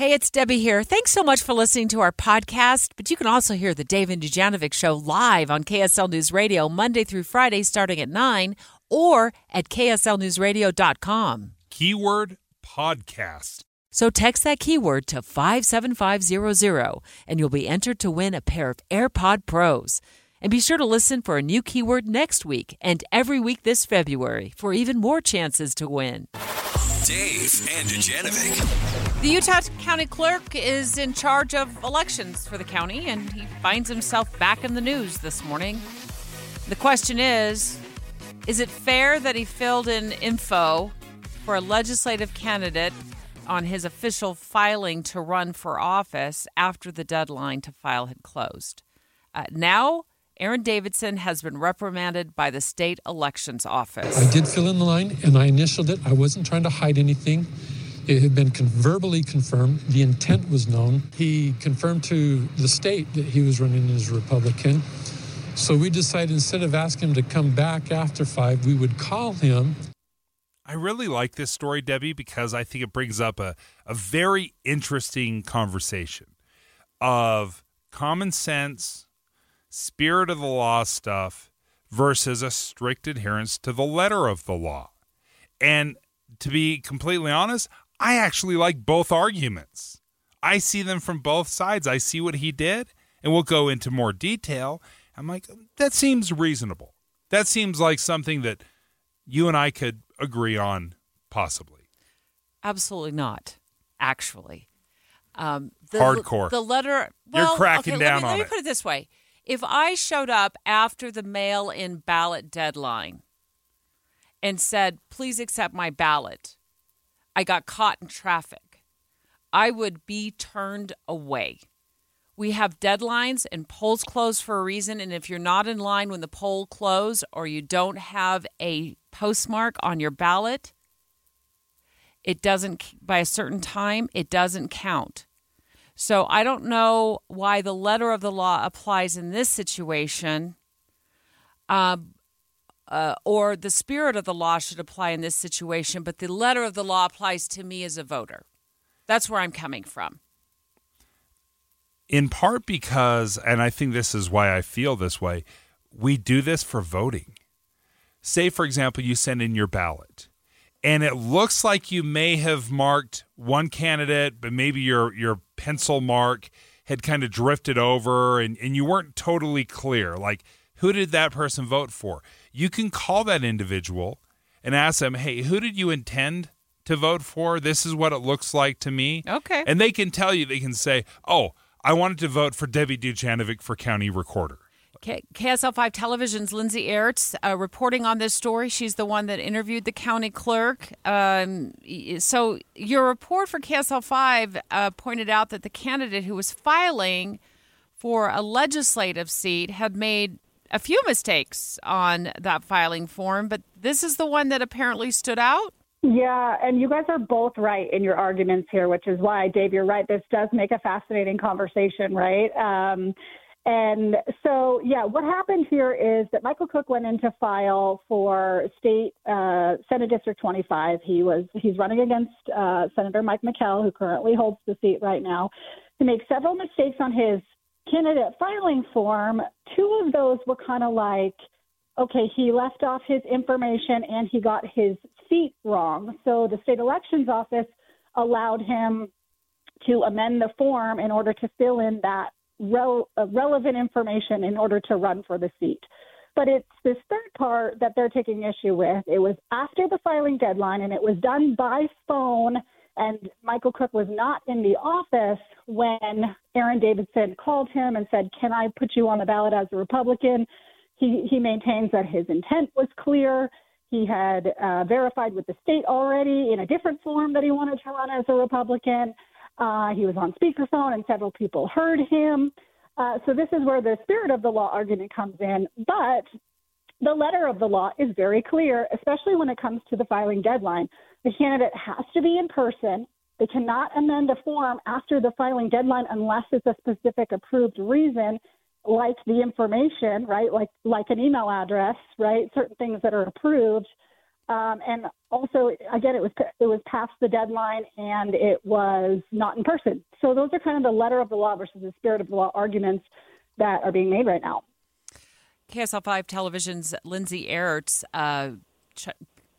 Hey, it's Debbie here. Thanks so much for listening to our podcast. But you can also hear the Dave and Dujanovic show live on KSL News Radio Monday through Friday starting at 9 or at kslnewsradio.com. Keyword podcast. So text that keyword to 57500 and you'll be entered to win a pair of AirPod Pros. And be sure to listen for a new keyword next week and every week this February for even more chances to win. Dave and Dujanovic. The Utah County Clerk is in charge of elections for the county, and he finds himself back in the news this morning. The question is Is it fair that he filled in info for a legislative candidate on his official filing to run for office after the deadline to file had closed? Uh, now, Aaron Davidson has been reprimanded by the state elections office. I did fill in the line and I initialed it. I wasn't trying to hide anything. It had been con- verbally confirmed. The intent was known. He confirmed to the state that he was running as a Republican. So we decided instead of asking him to come back after five, we would call him. I really like this story, Debbie, because I think it brings up a, a very interesting conversation of common sense spirit of the law stuff versus a strict adherence to the letter of the law. And to be completely honest, I actually like both arguments. I see them from both sides. I see what he did, and we'll go into more detail. I'm like, that seems reasonable. That seems like something that you and I could agree on, possibly. Absolutely not, actually. Um, the, Hardcore. The letter. You're cracking okay, down let me, on let me it. put it this way: if I showed up after the mail-in ballot deadline and said, "Please accept my ballot," I got caught in traffic. I would be turned away. We have deadlines and polls close for a reason. And if you're not in line when the poll close or you don't have a postmark on your ballot, it doesn't, by a certain time, it doesn't count. So I don't know why the letter of the law applies in this situation, um, uh, or the spirit of the law should apply in this situation, but the letter of the law applies to me as a voter. That's where I'm coming from. in part because, and I think this is why I feel this way, we do this for voting. Say, for example, you send in your ballot and it looks like you may have marked one candidate, but maybe your, your pencil mark had kind of drifted over and, and you weren't totally clear. Like, who did that person vote for? You can call that individual and ask them, hey, who did you intend to vote for? This is what it looks like to me. Okay. And they can tell you, they can say, oh, I wanted to vote for Debbie Dujanovic for county recorder. KSL 5 Television's Lindsay Aerts uh, reporting on this story. She's the one that interviewed the county clerk. Um, so, your report for KSL 5 uh, pointed out that the candidate who was filing for a legislative seat had made a few mistakes on that filing form, but this is the one that apparently stood out. Yeah, and you guys are both right in your arguments here, which is why, Dave, you're right. This does make a fascinating conversation, right? Um, and so, yeah, what happened here is that Michael Cook went in to file for state uh, Senate District 25. He was he's running against uh, Senator Mike McKell, who currently holds the seat right now. He made several mistakes on his candidate filing form. Two of those were kind of like, okay, he left off his information and he got his seat wrong. So the state elections office allowed him to amend the form in order to fill in that rel- uh, relevant information in order to run for the seat. But it's this third part that they're taking issue with. It was after the filing deadline and it was done by phone. And Michael Cook was not in the office when Aaron Davidson called him and said, Can I put you on the ballot as a Republican? He, he maintains that his intent was clear. He had uh, verified with the state already in a different form that he wanted to run as a Republican. Uh, he was on speakerphone and several people heard him. Uh, so this is where the spirit of the law argument comes in. But the letter of the law is very clear, especially when it comes to the filing deadline. The candidate has to be in person. They cannot amend a form after the filing deadline unless it's a specific approved reason, like the information, right? Like like an email address, right? Certain things that are approved. Um, and also, again, it was it was past the deadline and it was not in person. So those are kind of the letter of the law versus the spirit of the law arguments that are being made right now. KSL 5 Television's Lindsay Aerts uh, ch-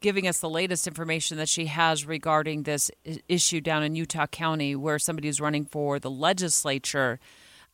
giving us the latest information that she has regarding this issue down in Utah County where somebody is running for the legislature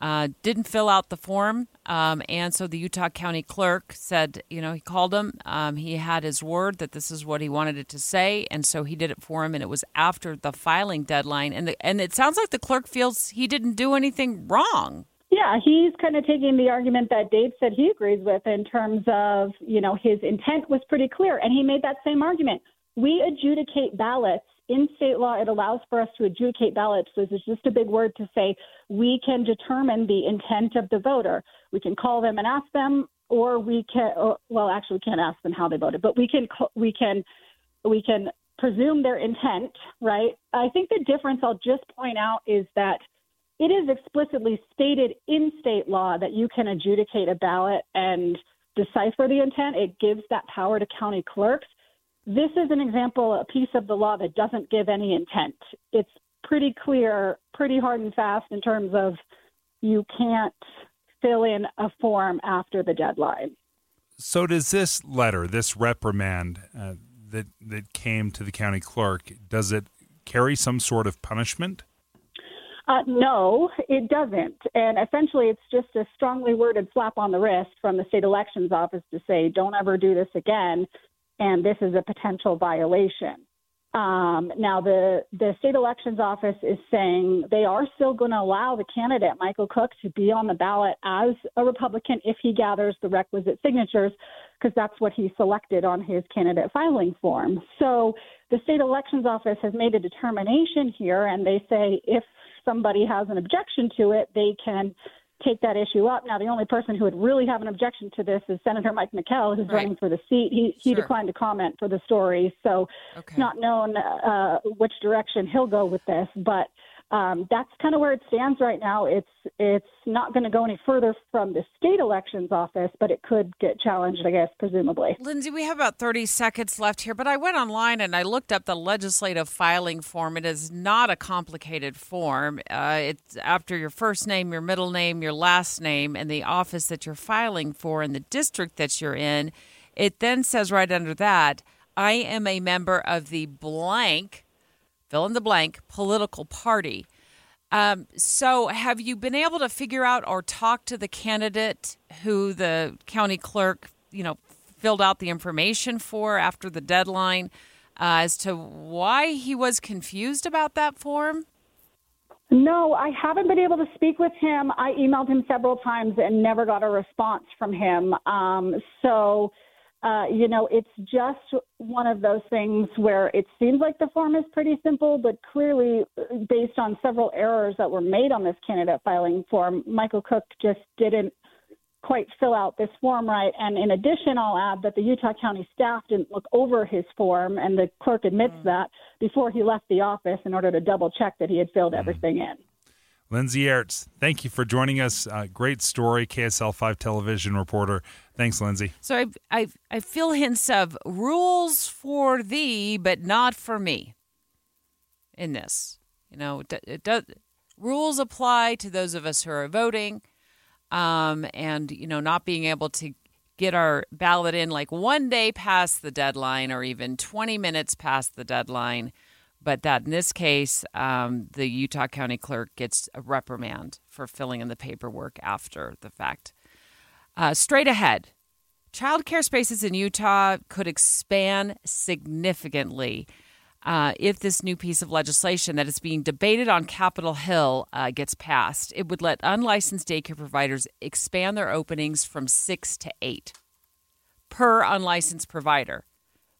uh, didn't fill out the form. Um, and so the Utah County clerk said, you know, he called him. Um, he had his word that this is what he wanted it to say. And so he did it for him. And it was after the filing deadline. And, the, and it sounds like the clerk feels he didn't do anything wrong. Yeah, he's kind of taking the argument that Dave said he agrees with in terms of, you know, his intent was pretty clear. And he made that same argument. We adjudicate ballots in state law, it allows for us to adjudicate ballots. So is just a big word to say we can determine the intent of the voter. We can call them and ask them, or we can, or, well, actually, we can't ask them how they voted, but we can, we can, we can presume their intent, right? I think the difference I'll just point out is that it is explicitly stated in state law that you can adjudicate a ballot and decipher the intent. It gives that power to county clerks. This is an example, a piece of the law that doesn't give any intent. It's pretty clear, pretty hard and fast in terms of you can't fill in a form after the deadline. So, does this letter, this reprimand uh, that that came to the county clerk, does it carry some sort of punishment? Uh, no, it doesn't. And essentially, it's just a strongly worded slap on the wrist from the state elections office to say, don't ever do this again and this is a potential violation. Um, now, the, the state elections office is saying they are still going to allow the candidate, Michael Cook, to be on the ballot as a Republican if he gathers the requisite signatures, because that's what he selected on his candidate filing form. So the state elections office has made a determination here, and they say if somebody has an objection to it, they can take that issue up. Now, the only person who would really have an objection to this is Senator Mike McKell, who's right. running for the seat. He he sure. declined to comment for the story, so okay. it's not known uh, which direction he'll go with this. But um, that's kind of where it stands right now. It's it's not going to go any further from the state elections office, but it could get challenged, I guess, presumably. Lindsay, we have about 30 seconds left here, but I went online and I looked up the legislative filing form. It is not a complicated form. Uh, it's after your first name, your middle name, your last name, and the office that you're filing for and the district that you're in. It then says right under that, I am a member of the blank fill in the blank political party. Um, so, have you been able to figure out or talk to the candidate who the county clerk, you know, filled out the information for after the deadline uh, as to why he was confused about that form? No, I haven't been able to speak with him. I emailed him several times and never got a response from him. Um, so, uh, you know, it's just one of those things where it seems like the form is pretty simple, but clearly, based on several errors that were made on this candidate filing form, Michael Cook just didn't quite fill out this form right. And in addition, I'll add that the Utah County staff didn't look over his form, and the clerk admits mm. that before he left the office in order to double check that he had filled mm. everything in. Lindsay Aerts, thank you for joining us. Uh, great story, KSL 5 television reporter. Thanks, Lindsay. So I, I, I feel hints of rules for thee, but not for me in this. You know, it, it does, rules apply to those of us who are voting um, and, you know, not being able to get our ballot in like one day past the deadline or even 20 minutes past the deadline – but that in this case, um, the Utah County Clerk gets a reprimand for filling in the paperwork after the fact. Uh, straight ahead, child care spaces in Utah could expand significantly uh, if this new piece of legislation that is being debated on Capitol Hill uh, gets passed. It would let unlicensed daycare providers expand their openings from six to eight per unlicensed provider.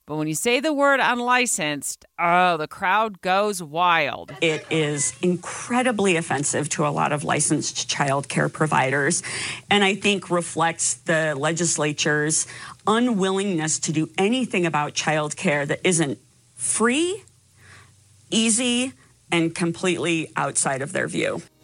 But when you say the word unlicensed, oh, the crowd goes wild. It is incredibly offensive to a lot of licensed child care providers, and I think reflects the legislature's unwillingness to do anything about child care that isn't free, easy, and completely outside of their view.